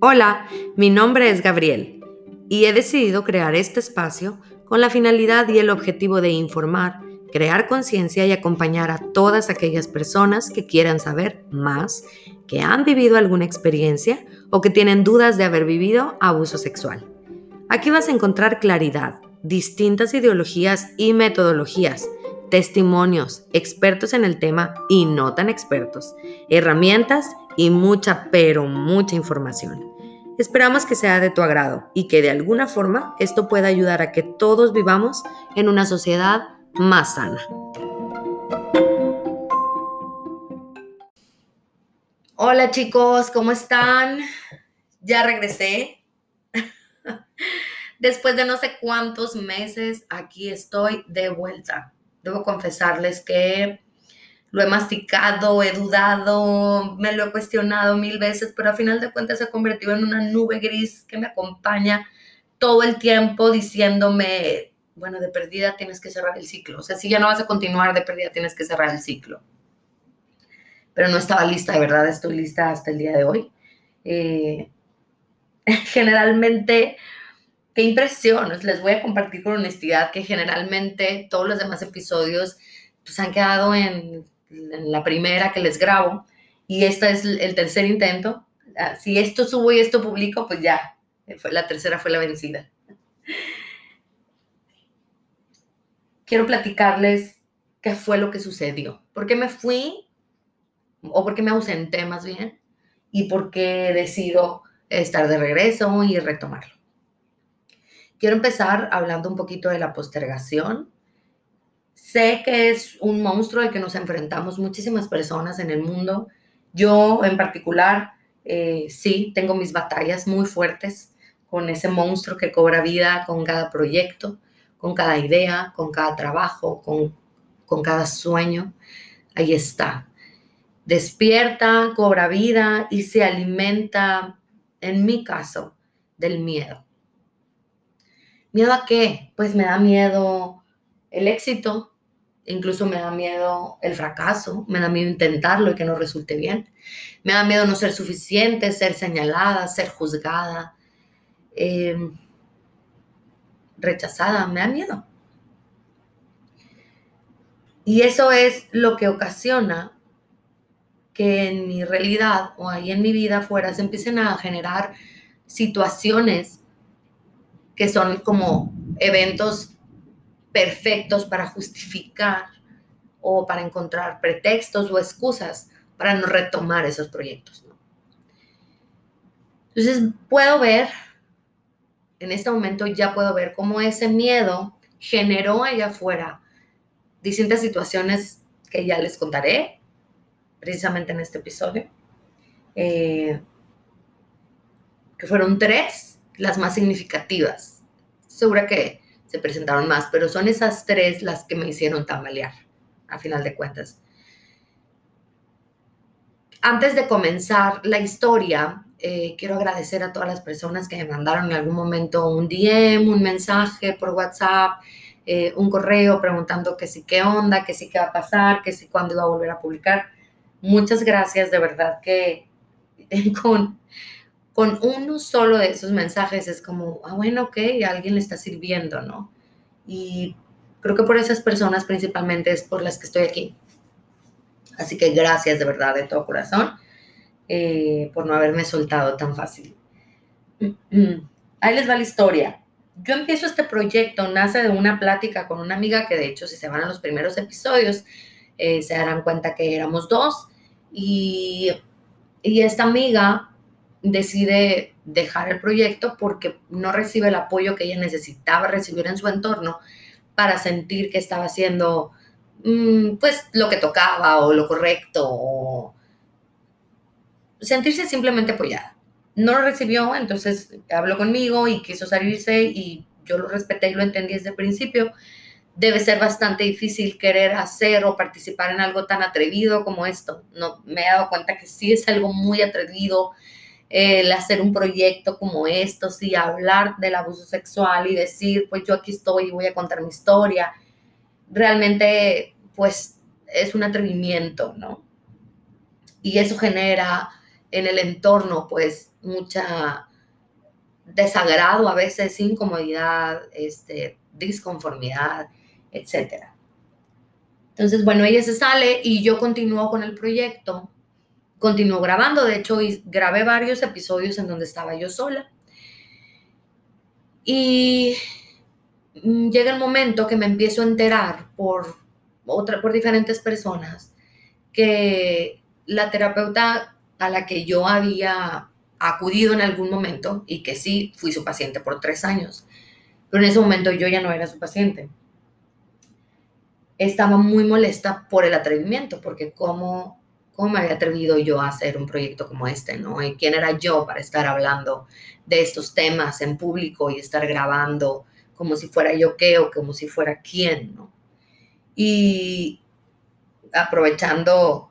Hola, mi nombre es Gabriel y he decidido crear este espacio con la finalidad y el objetivo de informar, crear conciencia y acompañar a todas aquellas personas que quieran saber más, que han vivido alguna experiencia o que tienen dudas de haber vivido abuso sexual. Aquí vas a encontrar claridad, distintas ideologías y metodologías, testimonios, expertos en el tema y no tan expertos, herramientas y mucha, pero mucha información. Esperamos que sea de tu agrado y que de alguna forma esto pueda ayudar a que todos vivamos en una sociedad más sana. Hola chicos, ¿cómo están? Ya regresé. Después de no sé cuántos meses, aquí estoy de vuelta. Debo confesarles que lo he masticado, he dudado, me lo he cuestionado mil veces, pero a final de cuentas se ha convertido en una nube gris que me acompaña todo el tiempo diciéndome, bueno, de perdida tienes que cerrar el ciclo. O sea, si ya no vas a continuar, de perdida tienes que cerrar el ciclo. Pero no estaba lista, de verdad, estoy lista hasta el día de hoy. Eh, generalmente, qué impresión, les voy a compartir con honestidad que generalmente todos los demás episodios pues han quedado en la primera que les grabo y esta es el tercer intento. Ah, si esto subo y esto publico, pues ya, la tercera fue la vencida. Quiero platicarles qué fue lo que sucedió. ¿Por qué me fui? ¿O por qué me ausenté más bien? ¿Y por qué decido estar de regreso y retomarlo? Quiero empezar hablando un poquito de la postergación Sé que es un monstruo al que nos enfrentamos muchísimas personas en el mundo. Yo en particular, eh, sí, tengo mis batallas muy fuertes con ese monstruo que cobra vida con cada proyecto, con cada idea, con cada trabajo, con, con cada sueño. Ahí está. Despierta, cobra vida y se alimenta, en mi caso, del miedo. ¿Miedo a qué? Pues me da miedo el éxito, incluso me da miedo el fracaso, me da miedo intentarlo y que no resulte bien, me da miedo no ser suficiente, ser señalada, ser juzgada, em, rechazada, me da miedo. Y eso es lo que ocasiona que en mi realidad o ahí en mi vida afuera se empiecen a generar situaciones que son como eventos perfectos para justificar o para encontrar pretextos o excusas para no retomar esos proyectos. Entonces, puedo ver, en este momento ya puedo ver cómo ese miedo generó allá afuera distintas situaciones que ya les contaré precisamente en este episodio, eh, que fueron tres las más significativas. Segura que se presentaron más, pero son esas tres las que me hicieron tambalear, a final de cuentas. Antes de comenzar la historia, eh, quiero agradecer a todas las personas que me mandaron en algún momento un DM, un mensaje por WhatsApp, eh, un correo preguntando que sí, qué onda, que sí, qué va a pasar, que sí, cuándo iba a volver a publicar. Muchas gracias, de verdad que con, con uno solo de esos mensajes es como, ah, bueno, ok, alguien le está sirviendo, ¿no? Y creo que por esas personas principalmente es por las que estoy aquí. Así que gracias de verdad, de todo corazón, eh, por no haberme soltado tan fácil. Ahí les va la historia. Yo empiezo este proyecto, nace de una plática con una amiga que de hecho si se van a los primeros episodios, eh, se darán cuenta que éramos dos. Y, y esta amiga decide dejar el proyecto porque no recibe el apoyo que ella necesitaba recibir en su entorno para sentir que estaba haciendo mm, pues lo que tocaba o lo correcto sentirse simplemente apoyada. No lo recibió, entonces habló conmigo y quiso salirse y yo lo respeté y lo entendí desde el principio. Debe ser bastante difícil querer hacer o participar en algo tan atrevido como esto. No, me he dado cuenta que sí es algo muy atrevido, el hacer un proyecto como estos y hablar del abuso sexual y decir, pues yo aquí estoy y voy a contar mi historia, realmente pues es un atrevimiento, ¿no? Y eso genera en el entorno pues mucha desagrado, a veces incomodidad, este, disconformidad, etc. Entonces, bueno, ella se sale y yo continúo con el proyecto, continúo grabando, de hecho, grabé varios episodios en donde estaba yo sola. Y mm, llega el momento que me empiezo a enterar por, otra, por diferentes personas que la terapeuta a la que yo había acudido en algún momento y que sí fui su paciente por tres años, pero en ese momento yo ya no era su paciente. Estaba muy molesta por el atrevimiento, porque cómo, cómo me había atrevido yo a hacer un proyecto como este, ¿no? ¿Y quién era yo para estar hablando de estos temas en público y estar grabando como si fuera yo qué o como si fuera quién, ¿no? Y aprovechando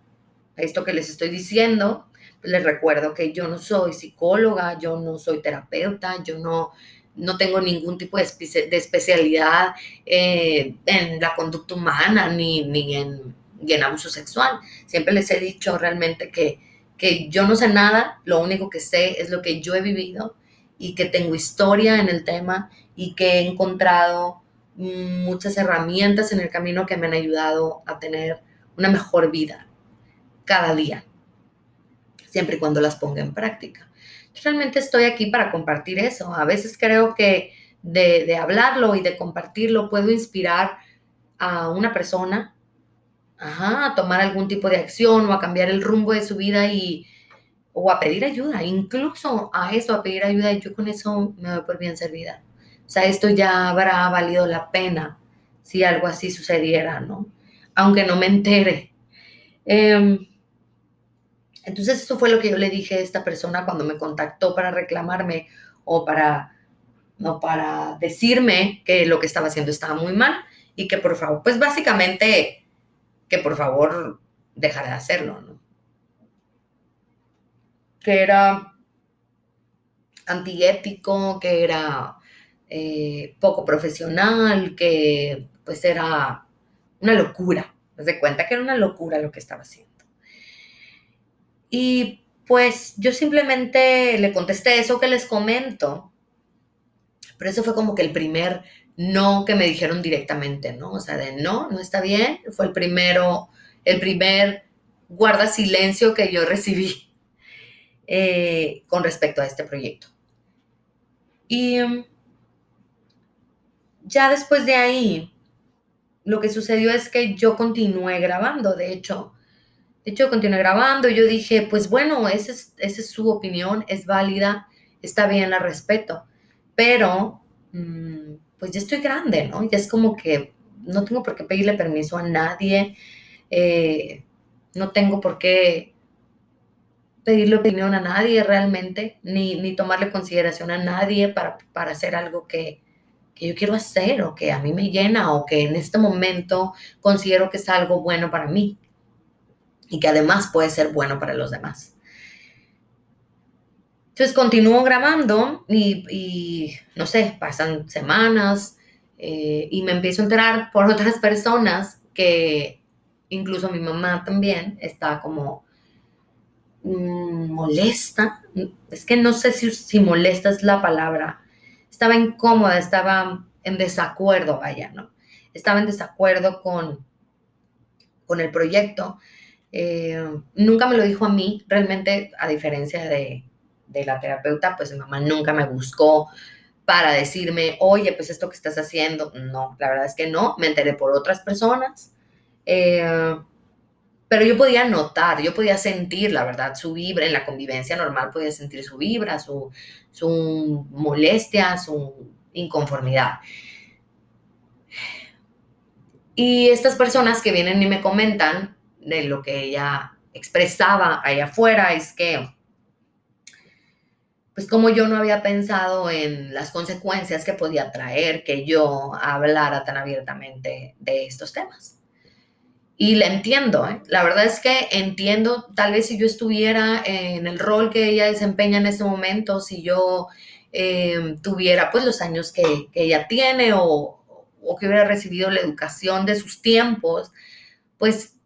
esto que les estoy diciendo, les recuerdo que yo no soy psicóloga, yo no soy terapeuta, yo no, no tengo ningún tipo de, especialidad eh, en la conducta humana ni, ni, en, en, abuso sexual. Siempre les he dicho realmente que, que yo no sé nada, lo único que sé es lo que yo he vivido y que tengo historia en el tema y que he encontrado muchas herramientas en el camino que me han ayudado a tener una mejor vida cada día siempre y cuando las ponga en práctica. realmente estoy aquí para compartir eso. A veces creo que de, hablarlo y de compartirlo puedo inspirar a una persona a tomar algún tipo de acción o a cambiar el rumbo de su vida y, o a pedir ayuda, incluso a eso, a pedir ayuda, yo con eso me doy por bien servida. O sea, esto ya habrá valido la pena si algo así sucediera, ¿no? Aunque no me entere. Eh, entonces, eso fue lo que yo le dije a esta persona cuando me contactó para reclamarme o para, no, para decirme que lo que estaba haciendo estaba muy mal y que por favor, pues básicamente, que por favor dejara de hacerlo, ¿no? Que era antiético, que era eh, poco profesional, que pues era una locura. Me de cuenta que era una locura lo que estaba haciendo. Y pues yo simplemente le contesté eso que les comento, pero eso fue como que el primer no que me dijeron directamente, ¿no? O sea, de no, no está bien, fue el primero, el primer guarda silencio que yo recibí eh, con respecto a este proyecto. Y mm, ya después de ahí, lo que sucedió es que yo continué grabando, de hecho, de hecho, continué grabando yo dije, pues bueno, esa es, su opinión, es válida, está bien, la respeto, pero mm, pues ya estoy grande, ¿no? Ya es como que no tengo por qué pedirle permiso a nadie, eh, no tengo por qué pedirle opinión a nadie realmente, ni, ni tomarle consideración a nadie para, para hacer algo que, que yo quiero hacer o que a mí me llena o que en este momento considero que es algo bueno para mí y que además puede ser bueno para los demás. Entonces continúo grabando y, no sé, pasan semanas eh, y me empiezo a enterar por otras personas que incluso mi mamá también está como mm, molesta. Es que no sé si, si molesta es la palabra. Estaba incómoda, estaba en desacuerdo, vaya, ¿no? Estaba en desacuerdo con, con el proyecto eh, nunca me lo dijo a mí, realmente, a diferencia de, la terapeuta, pues mi mamá nunca me buscó para decirme, oye, pues esto que estás haciendo, no, la verdad es que no, me enteré por otras personas, eh, pero yo podía notar, yo podía sentir, la verdad, su vibra, en la convivencia normal podía sentir su vibra, su, su molestia, su inconformidad. Y estas personas que vienen y me comentan, de lo que ella expresaba allá afuera es que, pues como yo no había pensado en las consecuencias que podía traer que yo hablara tan abiertamente de estos temas. Y la entiendo, ¿eh? la verdad es que entiendo, tal vez si yo estuviera en el rol que ella desempeña en este momento, si yo em, tuviera pues los años que, que ella tiene o, o que hubiera recibido la educación de sus tiempos, pues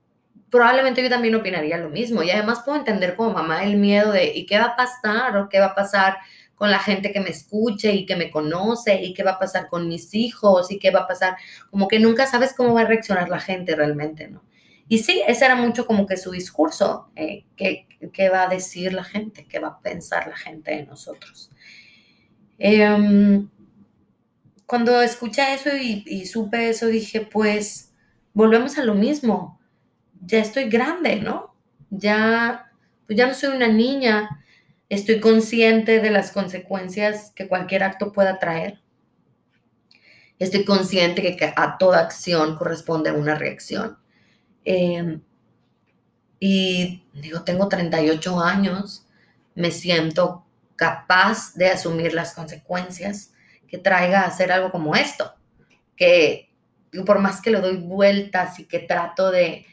probablemente yo también opinaría lo mismo. Y además puedo entender como mamá el miedo de, ¿y qué va a pasar? ¿O qué va a pasar con la gente que me escuche y que me conoce? ¿Y qué va a pasar con mis hijos? ¿Y qué va a pasar? Como que nunca sabes cómo va a reaccionar la gente realmente, ¿no? Y sí, ese era mucho como que su discurso, eh, ¿qué, va a decir la gente? ¿Qué va a pensar la gente de nosotros? Em, cuando escuché eso y, y supe eso, dije, pues volvemos a lo mismo ya estoy grande, ¿no? Ya, pues ya no soy una niña, estoy consciente de las consecuencias que cualquier acto pueda traer. Estoy consciente que a toda acción corresponde una reacción. Em, y digo, tengo 38 años, me siento capaz de asumir las consecuencias que traiga hacer algo como esto, que por más que lo doy vueltas y que trato de,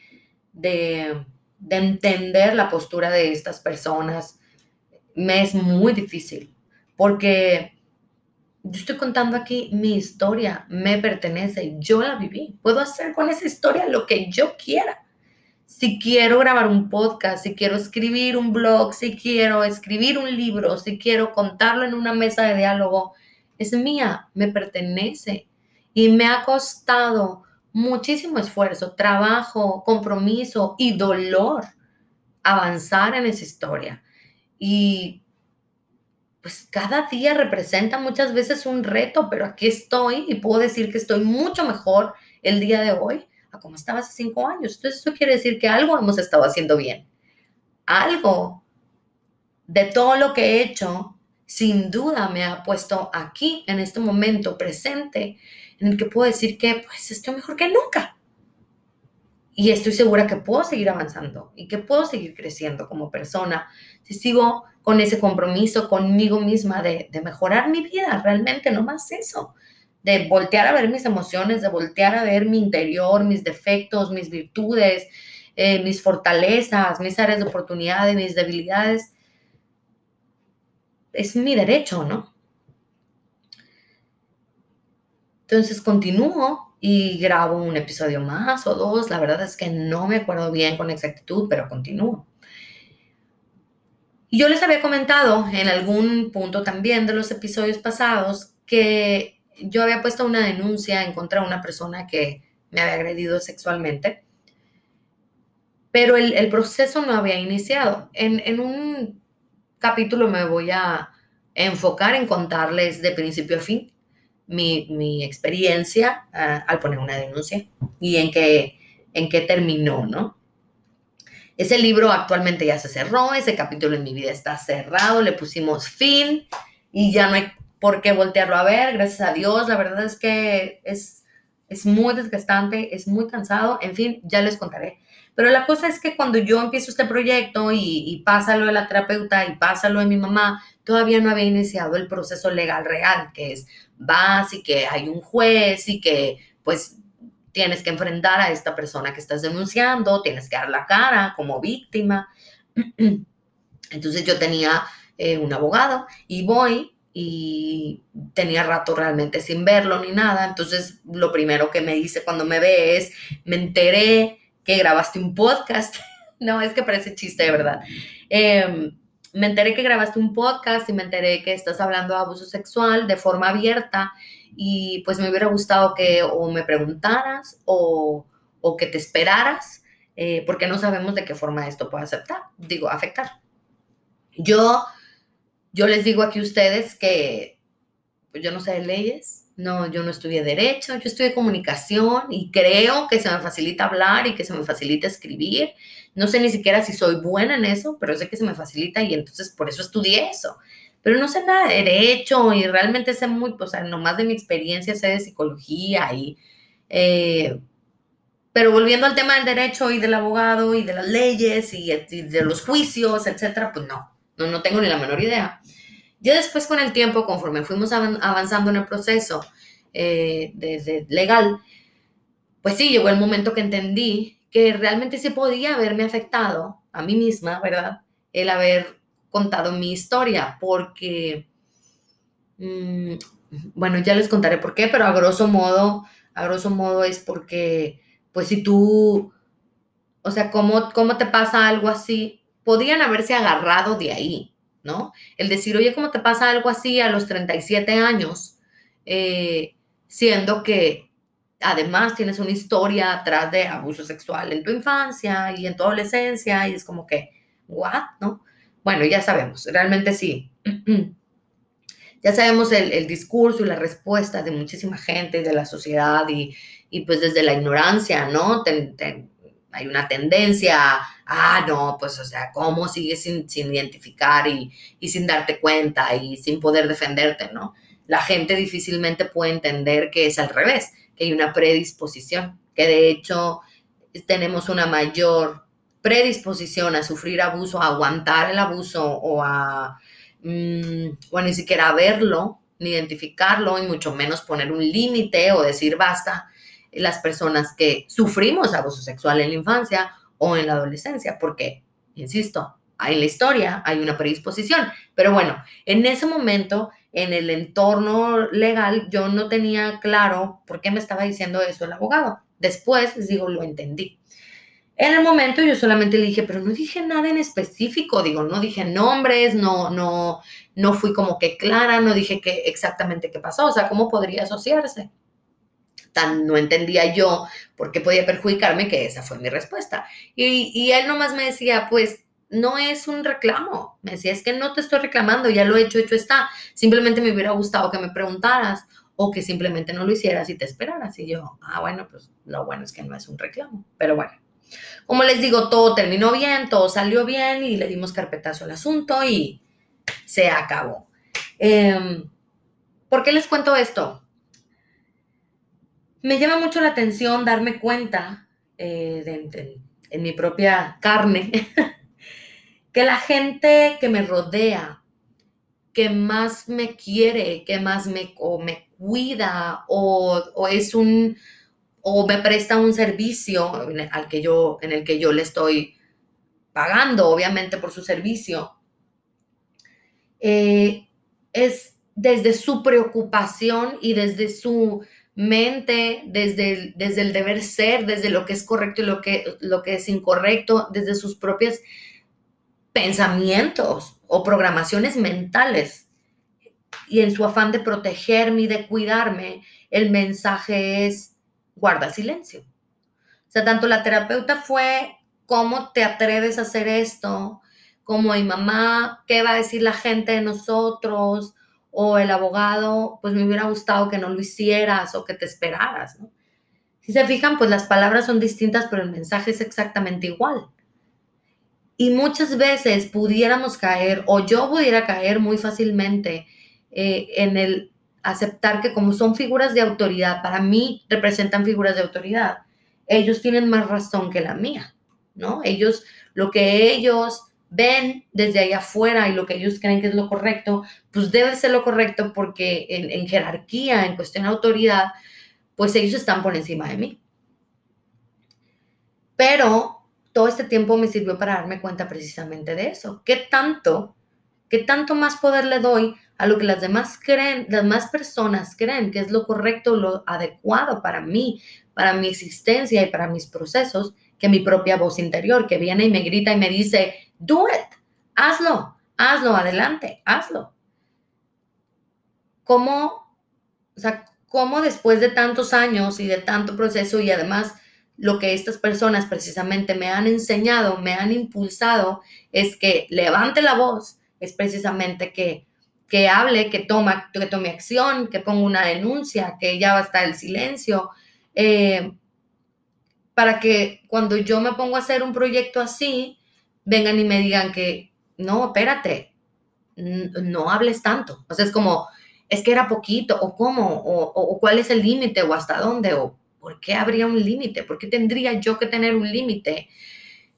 de, entender la postura de estas personas me es muy difícil porque yo estoy contando aquí mi historia, me pertenece, yo la viví, puedo hacer con esa historia lo que yo quiera. Si quiero grabar un podcast, si quiero escribir un blog, si quiero escribir un libro, si quiero contarlo en una mesa de diálogo, es mía, me pertenece. Y me ha costado muchísimo esfuerzo, trabajo, compromiso y dolor avanzar en esa historia. Y pues cada día representa muchas veces un reto, pero aquí estoy y puedo decir que estoy mucho mejor el día de hoy a como estaba hace cinco años. Entonces eso quiere decir que algo hemos estado haciendo bien. Algo de todo lo que he hecho, sin duda me ha puesto aquí, en este momento presente, en el que puedo decir que pues estoy mejor que nunca. Y estoy segura que puedo seguir avanzando y que puedo seguir creciendo como persona si sigo con ese compromiso conmigo misma de, mejorar mi vida, realmente, no más eso, de voltear a ver mis emociones, de voltear a ver mi interior, mis defectos, mis virtudes, eh, mis fortalezas, mis áreas de oportunidad, mis debilidades. Es mi derecho, ¿no? Entonces continúo y grabo un episodio más o dos. La verdad es que no me acuerdo bien con exactitud, pero continúo. Yo les había comentado en algún punto también de los episodios pasados que yo había puesto una denuncia en contra de una persona que me había agredido sexualmente, pero el, proceso no había iniciado. En, en un capítulo me voy a enfocar en contarles de principio a fin mi, experiencia ah, al poner una denuncia y en qué, en qué terminó, ¿no? Ese libro actualmente ya se cerró, ese capítulo en mi vida está cerrado, le pusimos fin y ya no hay por qué voltearlo a ver, gracias a Dios. La verdad es que es, es muy desgastante, es muy cansado, en fin, ya les contaré. Pero la cosa es que cuando yo empiezo este proyecto y, y pasa lo de la terapeuta y pasa lo de mi mamá, todavía no había iniciado el proceso legal real, que es vas y que hay un juez y que pues tienes que enfrentar a esta persona que estás denunciando, tienes que dar la cara como víctima. Entonces yo tenía eh, un abogado y voy y tenía rato realmente sin verlo ni nada. Entonces lo primero que me dice cuando me ve es, me enteré que grabaste un podcast. no, es que parece chiste de verdad. Em, me enteré que grabaste un podcast y me enteré que estás hablando de abuso sexual de forma abierta y pues me hubiera gustado que o me preguntaras o, que te esperaras eh, porque no sabemos de qué forma esto puede aceptar, digo, afectar. Yo, yo les digo aquí a ustedes que pues, yo no sé de leyes, no, yo no estudié derecho, yo estudié comunicación y creo que se me facilita hablar y que se me facilita escribir no sé ni siquiera si soy buena en eso, pero sé que se me facilita y entonces por eso estudié eso. Pero no sé nada de derecho y realmente sé muy, o sea, nomás de mi experiencia sé de psicología y... Eh, pero volviendo al tema del derecho y del abogado y de las leyes y, de los juicios, etcétera, pues no, no, no tengo ni la menor idea. Yo después con el tiempo, conforme fuimos avanzando en el proceso eh, legal, pues sí, llegó el momento que entendí que realmente se podía haberme afectado a mí misma, ¿verdad? El haber contado mi historia, porque, mm, bueno, ya les contaré por qué, pero a grosso modo, a grosso modo es porque, pues si tú, O sea, ¿cómo, ¿cómo te pasa algo así? Podían haberse agarrado de ahí, ¿no? El decir, oye, ¿cómo te pasa algo así a los 37 años? Eh, siendo que además tienes una historia atrás de abuso sexual en tu infancia y en tu adolescencia y es como que, ¿what? ¿No? Bueno, ya sabemos, realmente sí. ya sabemos el, discurso y la respuesta de muchísima gente y de la sociedad y, pues desde la ignorancia, ¿no? Hay una tendencia ah, no, pues o sea, ¿cómo sigues sin, identificar y, y, sin darte cuenta y sin poder defenderte, ¿no? La gente difícilmente puede entender que es al revés, que hay una predisposición, que de hecho tenemos una mayor predisposición a sufrir abuso, a aguantar el abuso o a, mm, o ni siquiera verlo, ni identificarlo, y mucho menos poner un límite o decir basta, las personas que sufrimos abuso sexual en la infancia o en la adolescencia, porque, insisto, en la historia hay una predisposición. Pero bueno, en ese momento, en el entorno legal, yo no tenía claro por qué me estaba diciendo eso el abogado. Después, les digo, lo entendí. En el momento yo solamente le dije, pero no dije nada en específico, digo, no dije nombres, no, no, no fui como que clara, no dije exactamente qué pasó, o sea, ¿cómo podría asociarse? Tan no entendía yo por qué podía perjudicarme que esa fue mi respuesta. Y, y él nomás me decía, pues no es un reclamo. Me decía, es que no te estoy reclamando, ya lo he hecho, hecho está. Simplemente me hubiera gustado que me preguntaras o que simplemente no lo hicieras y te esperaras. Y yo, ah, bueno, pues lo bueno es que no es un reclamo. Pero bueno, como les digo, todo terminó bien, todo salió bien y le dimos carpetazo al asunto y se acabó. Em, ¿Por qué les cuento esto? Me llama mucho la atención darme cuenta eh, en mi propia carne que la gente que me rodea, que más me quiere, que más me, me cuida o es un o me presta un servicio al que yo, en el que yo le estoy pagando, obviamente, por su servicio, eh, es desde su preocupación y desde su mente, desde el, desde el deber ser, desde lo que es correcto y lo que, lo que es incorrecto, desde sus propios pensamientos o programaciones mentales. Y en su afán de protegerme y de cuidarme, el mensaje es, guarda silencio. O sea, tanto la terapeuta fue, ¿cómo te atreves a hacer esto? Como mi mamá, ¿qué va a decir la gente de nosotros? O el abogado, pues me hubiera gustado que no lo hicieras o que te esperaras, ¿no? Si se fijan, pues las palabras son distintas, pero el mensaje es exactamente igual. Y muchas veces pudiéramos caer, o yo pudiera caer muy fácilmente eh, en el aceptar que como son figuras de autoridad, para mí representan figuras de autoridad, ellos tienen más razón que la mía, ¿no? Ellos, lo que ellos ven desde ahí afuera y lo que ellos creen que es lo correcto, pues debe ser lo correcto porque en, jerarquía, en cuestión de autoridad, pues ellos están por encima de mí. Pero todo este tiempo me sirvió para darme cuenta precisamente de eso. ¿Qué tanto, qué tanto más poder le doy a lo que las demás creen, las demás personas creen que es lo correcto, lo adecuado para mí, para mi existencia y para mis procesos, que mi propia voz interior que viene y me grita y me dice, do it, hazlo, hazlo, adelante, hazlo. ¿Cómo, o sea, cómo después de tantos años y de tanto proceso y además lo que estas personas precisamente me han enseñado, me han impulsado, es que levante la voz, es precisamente que que hable, que, toma, que tome acción, que ponga una denuncia, que ya va a estar el silencio, eh, para que cuando yo me pongo a hacer un proyecto así, vengan y me digan que, no, espérate, no hables tanto. O sea, es como, es que era poquito, o cómo, o, cuál es el límite, o hasta dónde, o por qué habría un límite, por qué tendría yo que tener un límite.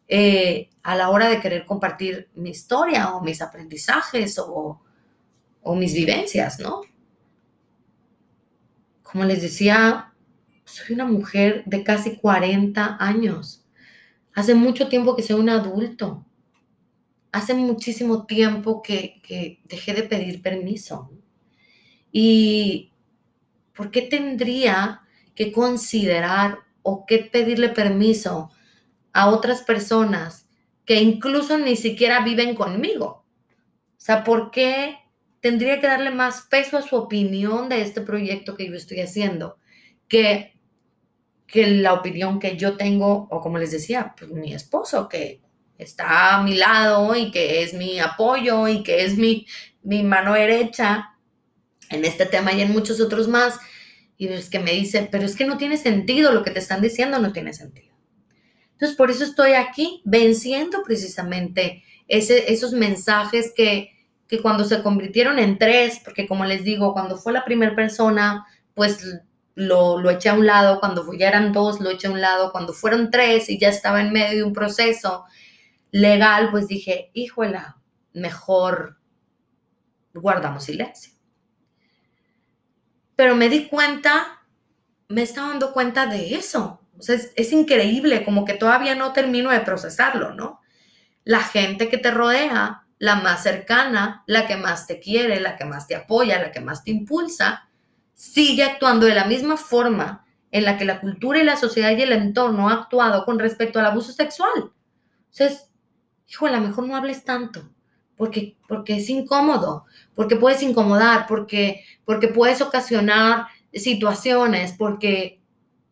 Eh, a la hora de querer compartir mi historia o mis aprendizajes o, o mis vivencias, ¿no? Como les decía, soy una mujer de casi 40 años. Hace mucho tiempo que soy un adulto. Hace muchísimo tiempo que, que dejé de pedir permiso. ¿Y por qué tendría que considerar o qué pedirle permiso a otras personas que incluso ni siquiera viven conmigo? O sea, ¿por qué tendría que darle más peso a su opinión de este proyecto que yo estoy haciendo que, que la opinión que yo tengo, o como les decía, pues mi esposo, que está a mi lado y que es mi apoyo y que es mi, mi mano derecha en este tema y en muchos otros más. Y es que me dice, pero es que no tiene sentido, lo que te están diciendo no tiene sentido. Entonces, por eso estoy aquí, venciendo precisamente ese, esos mensajes que, que cuando se convirtieron en tres, porque como les digo, cuando fue la primera persona, pues lo, lo, eché a un lado, cuando ya eran dos, lo eché a un lado, cuando fueron tres y ya estaba en medio de un proceso legal, pues dije, híjola, mejor guardamos silencio. Pero me di cuenta, me estaba dando cuenta de eso. O sea, es, increíble, como que todavía no termino de procesarlo, ¿no? La gente que te rodea, la más cercana, la que más te quiere, la que más te apoya, la que más te impulsa, sigue actuando de la misma forma en la que la cultura y la sociedad y el entorno ha actuado con respecto al abuso sexual. Entonces, hijo, a lo mejor no hables tanto, porque, porque es incómodo, porque puedes incomodar, porque, porque puedes ocasionar situaciones, porque,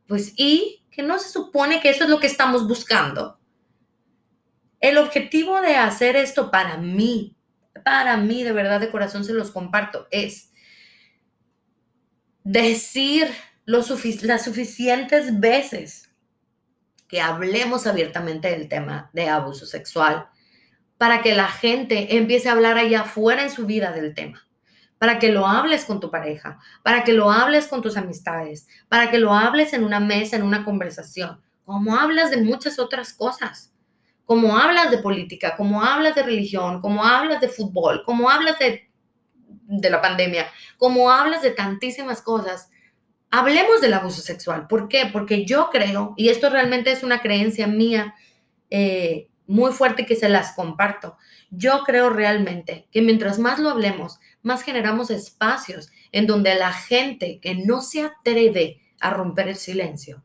pues, y que no se supone que eso es lo que estamos buscando. El objetivo de hacer esto para mí, para mí de verdad de corazón se los comparto, es decir lo las suficientes veces que hablemos abiertamente del tema de abuso sexual para que la gente empiece a hablar allá afuera en su vida del tema. Para que lo hables con tu pareja, para que lo hables con tus amistades, para que lo hables en una mesa, en una conversación, como hablas de muchas otras cosas, como hablas de política, como hablas de religión, como hablas de fútbol, como hablas de, de la pandemia, como hablas de tantísimas cosas. Hablemos del abuso sexual. ¿Por qué? Porque yo creo, y esto realmente es una creencia mía eh, muy fuerte que se las comparto, yo creo realmente que mientras más lo hablemos, más generamos espacios en donde la gente que no se atreve a romper el silencio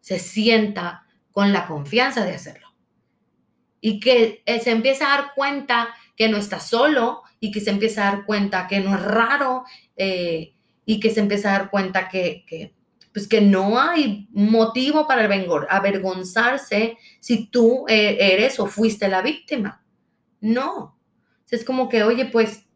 se sienta con la confianza de hacerlo. Y que eh, se empieza a dar cuenta que no está solo y que se empieza a dar cuenta que no es raro eh, y que se empieza a dar cuenta que, pues que no hay motivo para avergonzarse si tú eh, eres o fuiste la víctima. No. Es como que, oye, pues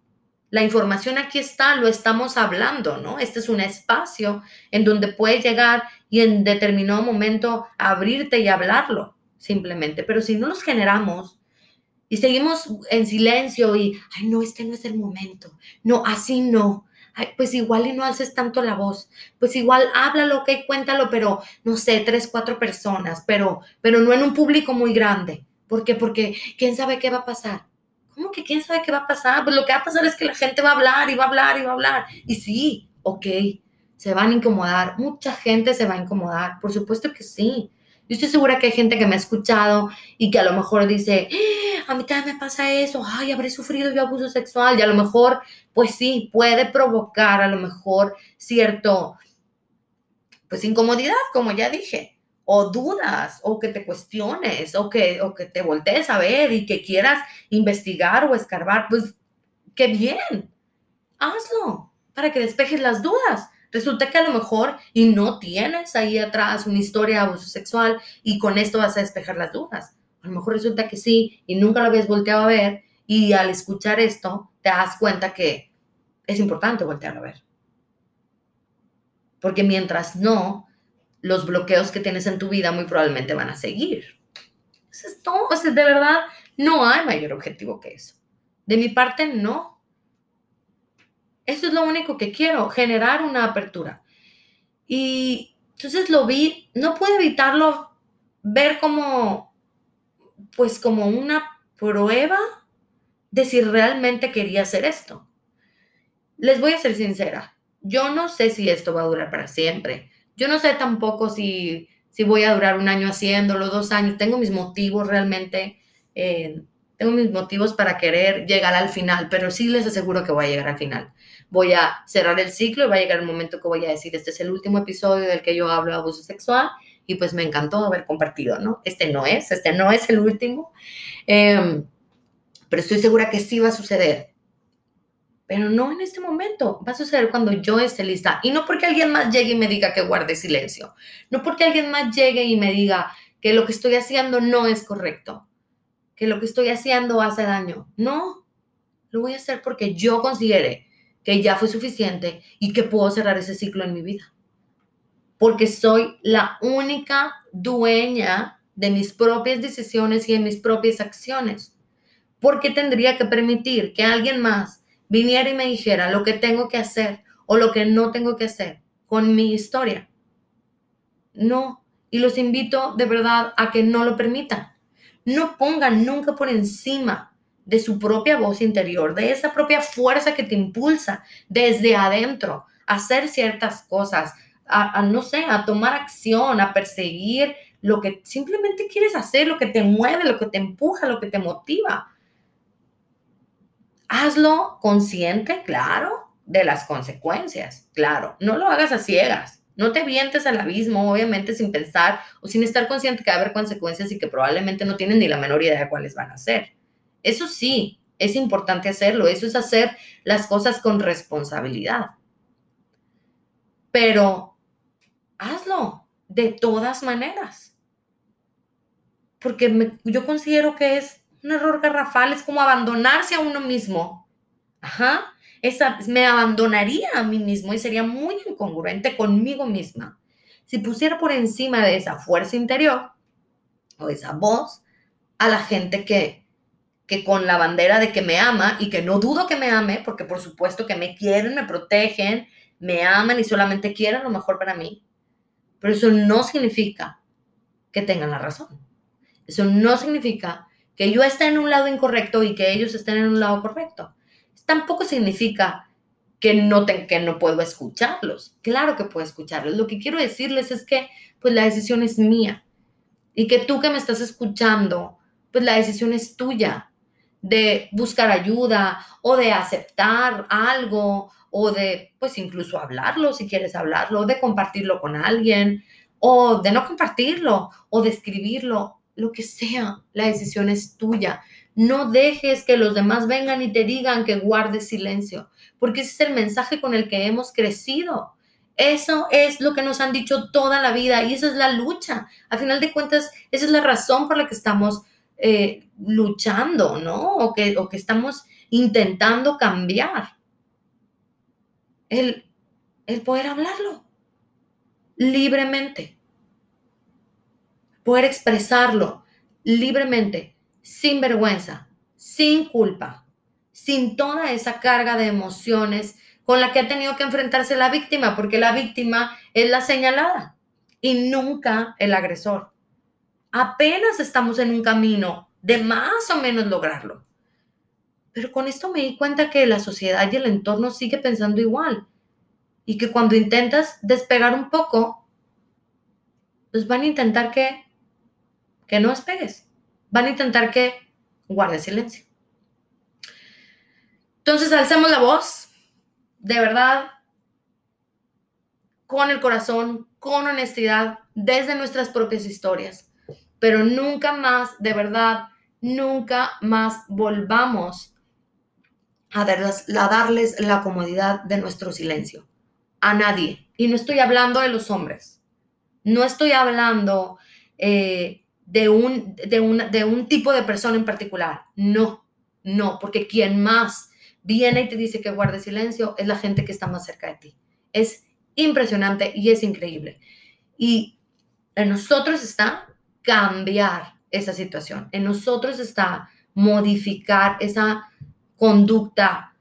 la información aquí está, lo estamos hablando, ¿no? Este es un espacio en donde puedes llegar y en determinado momento abrirte y hablarlo, simplemente. Pero si no los generamos y seguimos en silencio y, ay, no, este no es el momento, no, así no. Ay, pues igual y no haces tanto la voz, pues igual háblalo, ok, cuéntalo, pero no sé, tres, cuatro personas, pero, pero no en un público muy grande. ¿Por qué? Porque quién sabe qué va a pasar ¿Cómo que quién sabe qué va a pasar? Pues lo que va a pasar es que la gente va a hablar y va a hablar y va a hablar. Y sí, ok, se van a incomodar. Mucha gente se va a incomodar. Por supuesto que sí. Yo estoy segura que hay gente que me ha escuchado y que a lo mejor dice, ¡Ah! a mí también me pasa eso, ay, habré sufrido yo abuso sexual. Y a lo mejor, pues sí, puede provocar a lo mejor cierto, pues incomodidad, como ya dije o dudas o que te cuestiones o que, o que te voltees a ver y que quieras investigar o escarbar, pues qué bien, hazlo para que despejes las dudas. Resulta que a lo mejor y no tienes ahí atrás una historia de abuso sexual y con esto vas a despejar las dudas. A lo mejor resulta que sí y nunca lo habías volteado a ver y al escuchar esto te das cuenta que es importante voltearlo a ver. Porque mientras no, los bloqueos que tienes en tu vida muy probablemente van a seguir. Eso es todo. O de verdad, no hay mayor objetivo que eso. De mi parte, no. Eso es lo único que quiero, generar una apertura. Y entonces lo vi, no puedo evitarlo, ver como, pues como una prueba de si realmente quería hacer esto. Les voy a ser sincera, yo no sé si esto va a durar para siempre. Yo no sé tampoco si, si voy a durar un año haciéndolo, dos años. Tengo mis motivos realmente. Eh, tengo mis motivos para querer llegar al final, pero sí les aseguro que voy a llegar al final. Voy a cerrar el ciclo y va a llegar el momento que voy a decir, este es el último episodio del que yo hablo de abuso sexual y pues me encantó haber compartido, ¿no? Este no es, este no es el último, em, pero estoy segura que sí va a suceder. Pero no en este momento, va a suceder cuando yo esté lista. Y no porque alguien más llegue y me diga que guarde silencio. No porque alguien más llegue y me diga que lo que estoy haciendo no es correcto. Que lo que estoy haciendo hace daño. No, lo voy a hacer porque yo considere que ya fue suficiente y que puedo cerrar ese ciclo en mi vida. Porque soy la única dueña de mis propias decisiones y de mis propias acciones. Porque tendría que permitir que alguien más viniera y me dijera lo que tengo que hacer o lo que no tengo que hacer con mi historia. No, y los invito de verdad a que no lo permitan. No pongan nunca por encima de su propia voz interior, de esa propia fuerza que te impulsa desde adentro a hacer ciertas cosas, a, no sé, a tomar acción, a perseguir lo que simplemente quieres hacer, lo que te mueve, lo que te empuja, lo que te motiva. Hazlo consciente, claro, de las consecuencias, claro. No lo hagas a ciegas. No te vientes al abismo, obviamente, sin pensar o sin estar consciente que va a haber consecuencias y que probablemente no tienen ni la menor idea de cuáles van a ser. Eso sí, es importante hacerlo. Eso es hacer las cosas con responsabilidad. Pero hazlo de todas maneras. Porque yo considero que es un error garrafal es como abandonarse a uno mismo. Ajá. Esa, me abandonaría a mí mismo y sería muy incongruente conmigo misma si pusiera por encima de esa fuerza interior o esa voz a la gente que, que con la bandera de que me ama y que no dudo que me ame, porque por supuesto que me quieren, me protegen, me aman y solamente quieren lo mejor para mí. Pero eso no significa que tengan la razón. Eso no significa que yo esté en un lado incorrecto y que ellos estén en un lado correcto. Tampoco significa que no, que no puedo escucharlos. Claro que puedo escucharlos. Lo que quiero decirles es que pues la decisión es mía y que tú que me estás escuchando, pues la decisión es tuya de buscar ayuda o de aceptar algo o de pues incluso hablarlo si quieres hablarlo, de compartirlo con alguien o de no compartirlo o de escribirlo lo que sea, la decisión es tuya. No dejes que los demás vengan y te digan que guardes silencio, porque ese es el mensaje con el que hemos crecido. Eso es lo que nos han dicho toda la vida y esa es la lucha. A final de cuentas, esa es la razón por la que estamos eh, luchando, ¿no? O que, o que estamos intentando cambiar. El, el poder hablarlo libremente poder expresarlo libremente, sin vergüenza, sin culpa, sin toda esa carga de emociones con la que ha tenido que enfrentarse la víctima, porque la víctima es la señalada y nunca el agresor. Apenas estamos en un camino de más o menos lograrlo. Pero con esto me di cuenta que la sociedad y el entorno sigue pensando igual y que cuando intentas despegar un poco, pues van a intentar que que no despegues. Van a intentar que guardes silencio. Entonces, alcemos la voz, de verdad, con el corazón, con honestidad, desde nuestras propias historias. Pero nunca más, de verdad, nunca más volvamos a darles, a darles la comodidad de nuestro silencio. A nadie. Y no estoy hablando de los hombres. No estoy hablando eh, de un, de, de un tipo de persona en particular. No, no, porque quien más viene y te dice que guarde silencio es la gente que está más cerca de ti. Es impresionante y es increíble. Y en nosotros está cambiar esa situación. En nosotros está modificar esa conducta,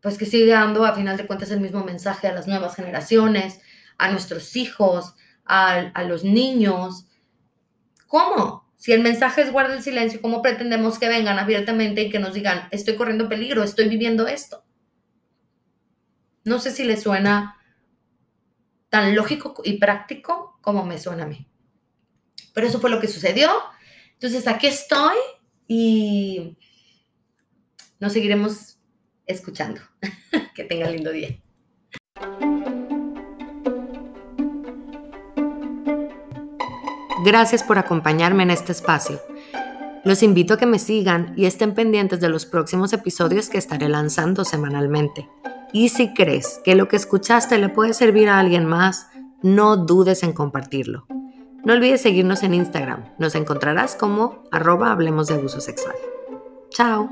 pues que sigue dando a final de cuentas el mismo mensaje a las nuevas generaciones, a nuestros hijos, a, a los niños, ¿Cómo? Si el mensaje es guarda el silencio, ¿cómo pretendemos que vengan abiertamente y que nos digan, estoy corriendo peligro, estoy viviendo esto? No sé si le suena tan lógico y práctico como me suena a mí. Pero eso fue lo que sucedió. Entonces aquí estoy y nos seguiremos escuchando. que tengan lindo día. Gracias por acompañarme en este espacio. Los invito a que me sigan y estén pendientes de los próximos episodios que estaré lanzando semanalmente. Y si crees que lo que escuchaste le puede servir a alguien más, no dudes en compartirlo. No olvides seguirnos en Instagram. Nos encontrarás como arroba hablemos de abuso sexual. Chao.